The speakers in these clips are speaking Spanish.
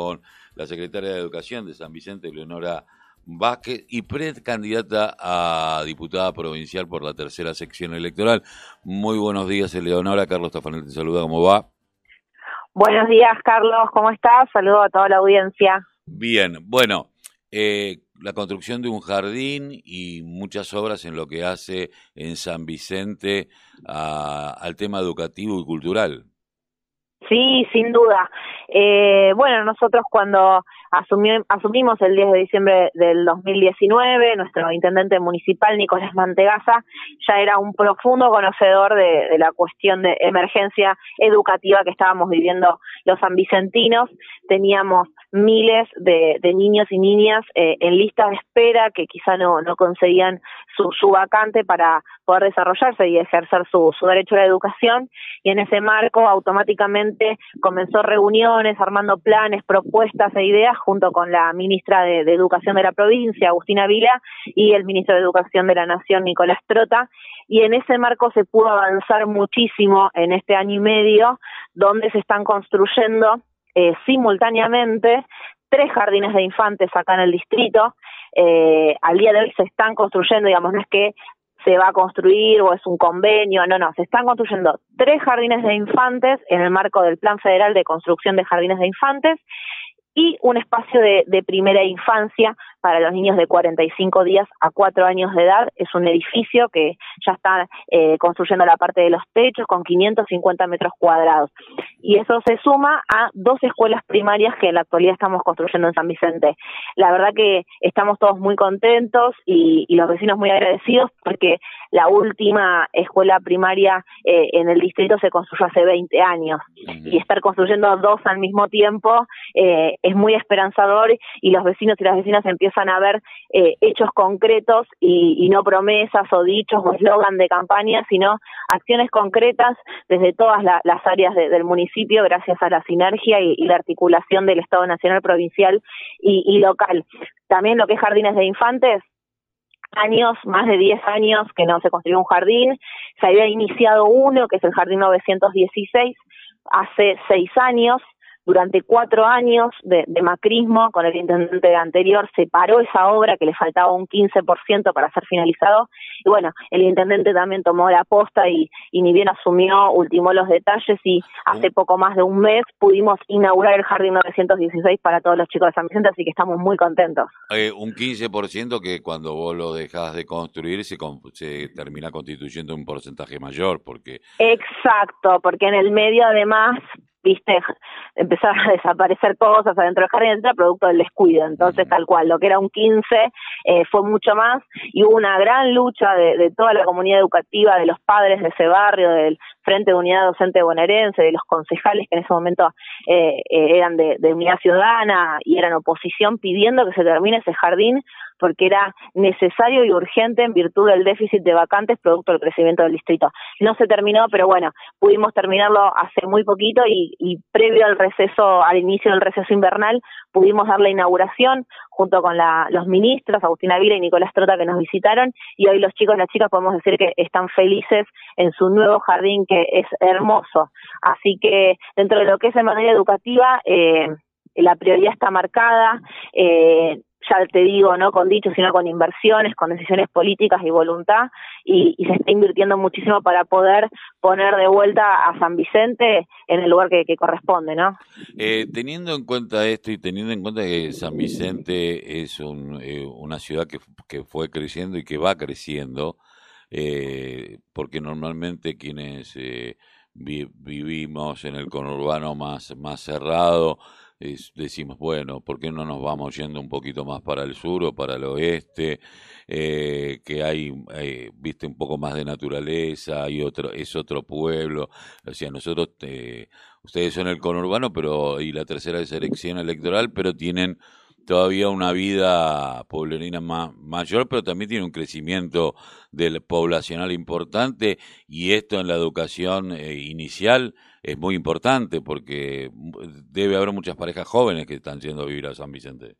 con la secretaria de Educación de San Vicente, Leonora Vázquez, y precandidata a diputada provincial por la tercera sección electoral. Muy buenos días, Leonora. Carlos Tafanel te saluda, ¿cómo va? Buenos días, Carlos, ¿cómo estás? Saludo a toda la audiencia. Bien, bueno, eh, la construcción de un jardín y muchas obras en lo que hace en San Vicente al tema educativo y cultural. Sí, sin duda. Eh, bueno, nosotros cuando asumimos el 10 de diciembre del 2019, nuestro intendente municipal, Nicolás Mantegaza, ya era un profundo conocedor de, la cuestión de emergencia educativa que estábamos viviendo los sanvicentinos. Teníamos miles de, niños y niñas eh, en lista de espera que quizá no, no conseguían su, su vacante para poder desarrollarse y ejercer su, su derecho a la educación. Y en ese marco automáticamente comenzó reuniones, armando planes, propuestas e ideas junto con la ministra de, Educación de la provincia, Agustina Vila, y el ministro de Educación de la Nación, Nicolás Trota. Y en ese marco se pudo avanzar muchísimo en este año y medio, donde se están construyendo eh, simultáneamente tres jardines de infantes acá en el distrito. Eh, al día de hoy se están construyendo, digamos, no es que se va a construir o es un convenio, no, no, se están construyendo tres jardines de infantes en el marco del Plan Federal de Construcción de Jardines de Infantes y un espacio de, de, primera infancia para los niños de 45 días a 4 años de edad. Es un edificio que ya está eh, construyendo la parte de los techos con 550 metros cuadrados. Y eso se suma a dos escuelas primarias que en la actualidad estamos construyendo en San Vicente. La verdad que estamos todos muy contentos y, y los vecinos muy agradecidos porque la última escuela primaria eh, en el distrito se construyó hace 20 años y estar construyendo dos al mismo tiempo eh, es muy esperanzador y los vecinos y las vecinas empiezan a ver eh, hechos concretos y, no promesas o dichos o eslogan de campaña, sino acciones concretas desde todas las áreas del municipio gracias a la sinergia y, la articulación del Estado Nacional, Provincial y local. También lo que es jardines de infantes, años, más de 10 años que no se construyó un jardín. Se había iniciado uno, que es el Jardín 916, hace seis años durante cuatro años de, macrismo con el intendente anterior se paró esa obra que le faltaba un 15% para ser finalizado y bueno, el intendente también tomó la posta y, ni bien asumió, ultimó los detalles y hace poco más de un mes pudimos inaugurar el Jardín 916 para todos los chicos de San Vicente, así que estamos muy contentos. Eh, un 15% que cuando vos lo dejas de construir se, se termina constituyendo un porcentaje mayor porque... Exacto, porque en el medio además viste, empezar a desaparecer cosas adentro del jardín, etcétera, producto del descuido. Entonces, tal cual, lo que era un 15 eh, fue mucho más y hubo una gran lucha de, de, toda la comunidad educativa, de los padres de ese barrio, del Frente de Unidad Docente Bonaerense, de los concejales que en ese momento eh, eh, eran de, de Unidad Ciudadana y eran oposición, pidiendo que se termine ese jardín porque era necesario y urgente en virtud del déficit de vacantes producto del crecimiento del distrito. No se terminó, pero bueno, pudimos terminarlo hace muy poquito y, y previo al receso, al inicio del receso invernal, pudimos dar la inauguración junto con la, los ministros, Agustina Vila y Nicolás Trota, que nos visitaron, y hoy los chicos y las chicas podemos decir que están felices en su nuevo jardín, que es hermoso. Así que dentro de lo que es en materia educativa, eh, la prioridad está marcada. Eh, ya te digo, no con dichos, sino con inversiones, con decisiones políticas y voluntad, y, se está invirtiendo muchísimo para poder poner de vuelta a San Vicente en el lugar que, corresponde, ¿no? Eh, teniendo en cuenta esto y teniendo en cuenta que San Vicente es un, eh, una ciudad que, que, fue creciendo y que va creciendo, eh, porque normalmente quienes vivimos en el conurbano más, más cerrado, decimos, bueno, ¿por qué no nos vamos yendo un poquito más para el sur o para el oeste? Eh, que hay, eh, viste, un poco más de naturaleza, hay otro, es otro pueblo. O sea, nosotros, eh, ustedes son el conurbano pero y la tercera selección electoral, pero tienen todavía una vida pueblerina mayor, pero también tiene un crecimiento del poblacional importante y esto en la educación eh, inicial es muy importante porque debe haber muchas parejas jóvenes que están yendo a vivir a San Vicente.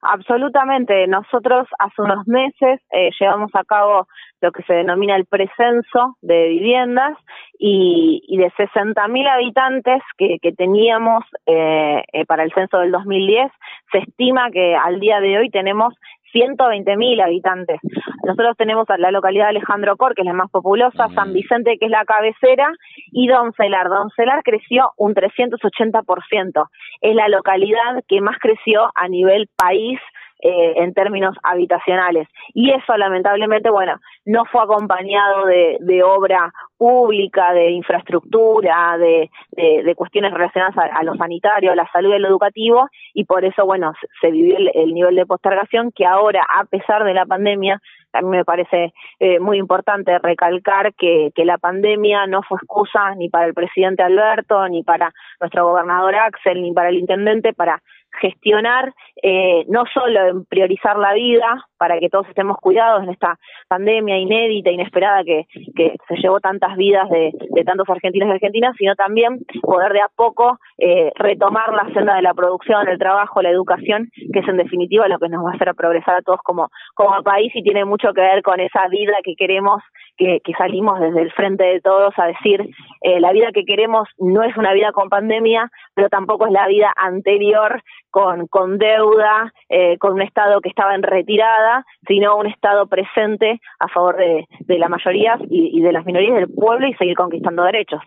absolutamente. Nosotros hace unos meses eh, llevamos a cabo lo que se denomina el precenso de viviendas y, y de 60.000 habitantes que, que teníamos eh, eh, para el censo del 2010, se estima que al día de hoy tenemos 120.000 habitantes. Nosotros tenemos a la localidad de Alejandro Cor, que es la más populosa, San Vicente, que es la cabecera, y Doncelar. Doncelar creció un 380%. Es la localidad que más creció a nivel país eh, en términos habitacionales. Y eso, lamentablemente, bueno, no fue acompañado de, de obra pública, de infraestructura, de, de, cuestiones relacionadas a, lo sanitario, a la salud y a lo educativo, y por eso, bueno, se, vivió el, nivel de postergación que ahora, a pesar de la pandemia, a mí me parece eh, muy importante recalcar que, que la pandemia no fue excusa ni para el presidente Alberto, ni para nuestro gobernador Axel, ni para el intendente para gestionar eh, no solo en priorizar la vida para que todos estemos cuidados en esta pandemia inédita, inesperada que, que se llevó tantas vidas de, de, tantos argentinos y argentinas, sino también poder de a poco eh, retomar la senda de la producción, el trabajo, la educación, que es en definitiva lo que nos va a hacer progresar a todos como, como país y tiene mucho que ver con esa vida que queremos, que, que salimos desde el frente de todos a decir, eh, la vida que queremos no es una vida con pandemia, pero tampoco es la vida anterior con, con deuda, eh, con un Estado que estaba en retirada, sino un Estado presente a favor de, de la mayoría y, y, de las minorías del pueblo y seguir conquistando derechos.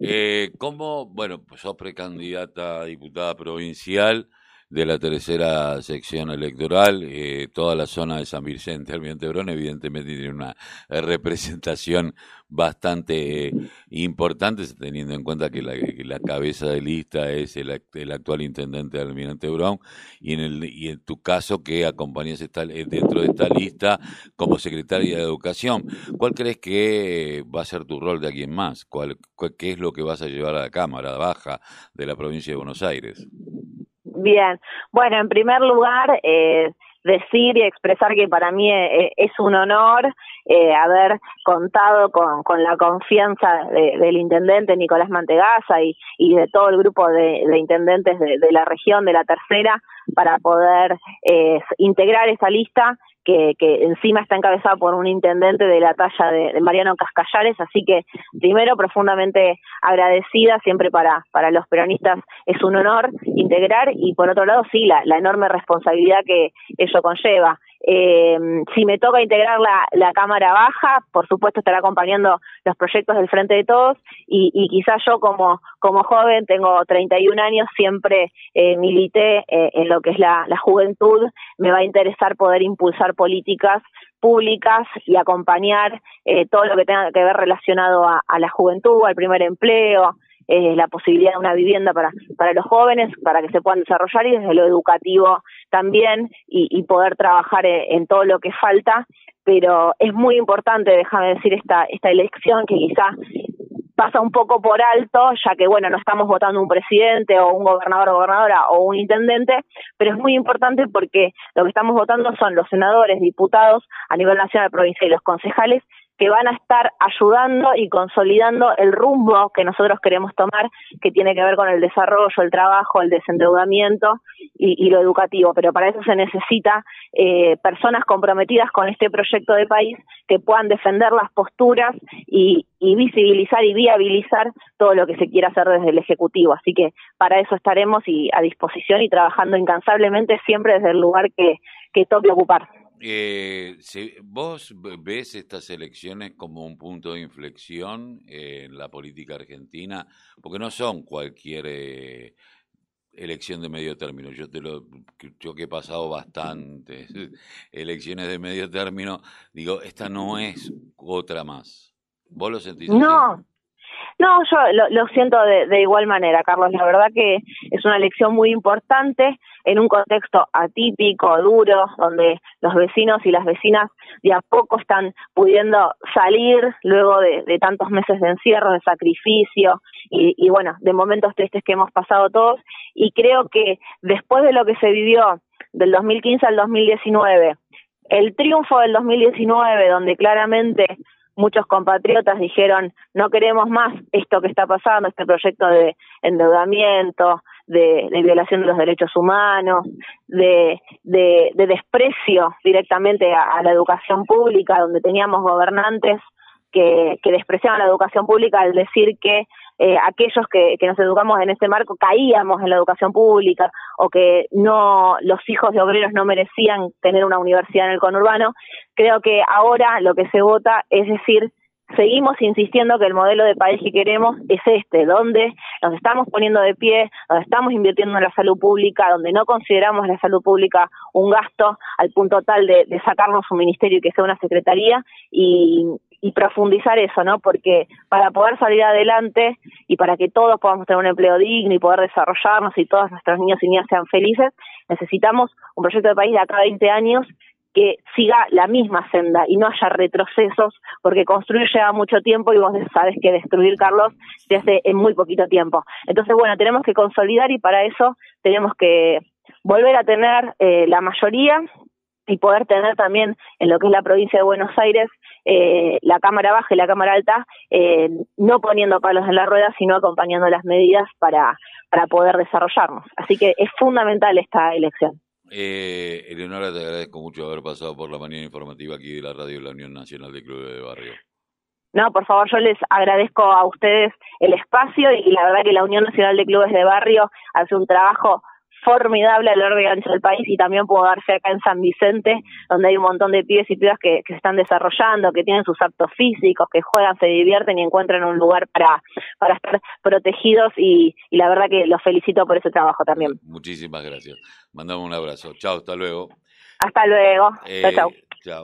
Eh, ¿Cómo, bueno, pues sos precandidata a diputada provincial? De la tercera sección electoral. Eh, toda la zona de San Vicente, Almirante evidentemente tiene una representación bastante importante, teniendo en cuenta que la, cabeza de lista es el, actual intendente de Almirante Brown, y en, el, y en tu caso que acompañas esta, eh, dentro de esta lista como secretaria de Educación. ¿Cuál crees que va a ser tu rol de aquí en más? ¿Cuál, ¿Qué es lo que vas a llevar a la Cámara Baja de la provincia de Buenos Aires? Bien, bueno, en primer lugar, eh, decir y expresar que para mí eh, es un honor eh, haber contado con, con la confianza del intendente Nicolás Mantegaza y, y de todo el grupo de, de intendentes de, de, la región, de la tercera, para poder eh, integrar esa lista que, que, encima está encabezada por un intendente de la talla de, Mariano Cascallares, así que primero profundamente agradecida, siempre para, para los peronistas es un honor integrar y por otro lado sí, la, la enorme responsabilidad que ello conlleva. Eh, si me toca integrar la, Cámara Baja, por supuesto estará acompañando los proyectos del Frente de Todos y, y quizás yo como, como joven, tengo 31 años, siempre eh, milité eh, en lo que es la, juventud, me va a interesar poder impulsar políticas públicas y acompañar eh, todo lo que tenga que ver relacionado a la juventud, al primer empleo, la posibilidad de una vivienda para, para los jóvenes, para que se puedan desarrollar y desde lo educativo también y, poder trabajar en, todo lo que falta. Pero es muy importante, déjame decir, esta, esta elección que quizá pasa un poco por alto, ya que, bueno, no estamos votando un presidente o un gobernador o gobernadora o un intendente, pero es muy importante porque lo que estamos votando son los senadores, diputados a nivel nacional, provincial y los concejales que van a estar ayudando y consolidando el rumbo que nosotros queremos tomar, que tiene que ver con el desarrollo, el trabajo, el desendeudamiento y, lo educativo. Pero para eso se necesita eh, personas comprometidas con este proyecto de país que puedan defender las posturas y, y visibilizar y viabilizar todo lo que se quiera hacer desde el Ejecutivo. Así que para eso estaremos y a disposición y trabajando incansablemente siempre desde el lugar que, que toque ocupar. Eh, si ¿Vos ves estas elecciones como un punto de inflexión en la política argentina? Porque no son cualquier eh, elección de medio término. Yo te lo, yo que he pasado bastantes elecciones de medio término, digo, esta no es otra más. ¿Vos lo sentís? No. No, yo lo, siento de, de, igual manera, Carlos. La verdad que es una elección muy importante en un contexto atípico, duro, donde los vecinos y las vecinas de a poco están pudiendo salir luego de, tantos meses de encierro, de sacrificio y bueno, de momentos tristes que hemos pasado todos. Y creo que después de lo que se vivió del 2015 al 2019, el triunfo del 2019, donde claramente muchos compatriotas dijeron no queremos más esto que está pasando, este proyecto de endeudamiento, de, violación de los derechos humanos, de, de, desprecio directamente a, la educación pública, donde teníamos gobernantes que, que despreciaban la educación pública al decir que eh, aquellos que, que nos educamos en este marco caíamos en la educación pública o que no los hijos de obreros no merecían tener una universidad en el conurbano, creo que ahora lo que se vota es decir seguimos insistiendo que el modelo de país que queremos es este, donde nos estamos poniendo de pie, donde estamos invirtiendo en la salud pública, donde no consideramos la salud pública un gasto al punto tal de, sacarnos un ministerio y que sea una secretaría y, y profundizar eso, ¿no? Porque para poder salir adelante y para que todos podamos tener un empleo digno y poder desarrollarnos y todos nuestros niños y niñas sean felices, necesitamos un proyecto de país de acá a 20 años que siga la misma senda y no haya retrocesos, porque construir lleva mucho tiempo y vos sabes que destruir, Carlos, se hace en muy poquito tiempo. Entonces, bueno, tenemos que consolidar y para eso tenemos que volver a tener eh, la mayoría y poder tener también en lo que es la provincia de Buenos Aires eh, la cámara baja y la cámara alta eh, no poniendo palos en la rueda sino acompañando las medidas para para poder desarrollarnos. Así que es fundamental esta elección. Eh, Eleonora te agradezco mucho haber pasado por la mañana informativa aquí de la radio de la Unión Nacional de Clubes de Barrio. No, por favor, yo les agradezco a ustedes el espacio y la verdad que la Unión Nacional de Clubes de Barrio hace un trabajo formidable a lo largo y ancho del país y también puedo darse acá en San Vicente, donde hay un montón de pibes y pibas que, se están desarrollando, que tienen sus actos físicos, que juegan, se divierten y encuentran un lugar para, para estar protegidos y, y la verdad que los felicito por ese trabajo también. Muchísimas gracias. Mandamos un abrazo. Chao, hasta luego. Hasta luego. chao, chao. Chao.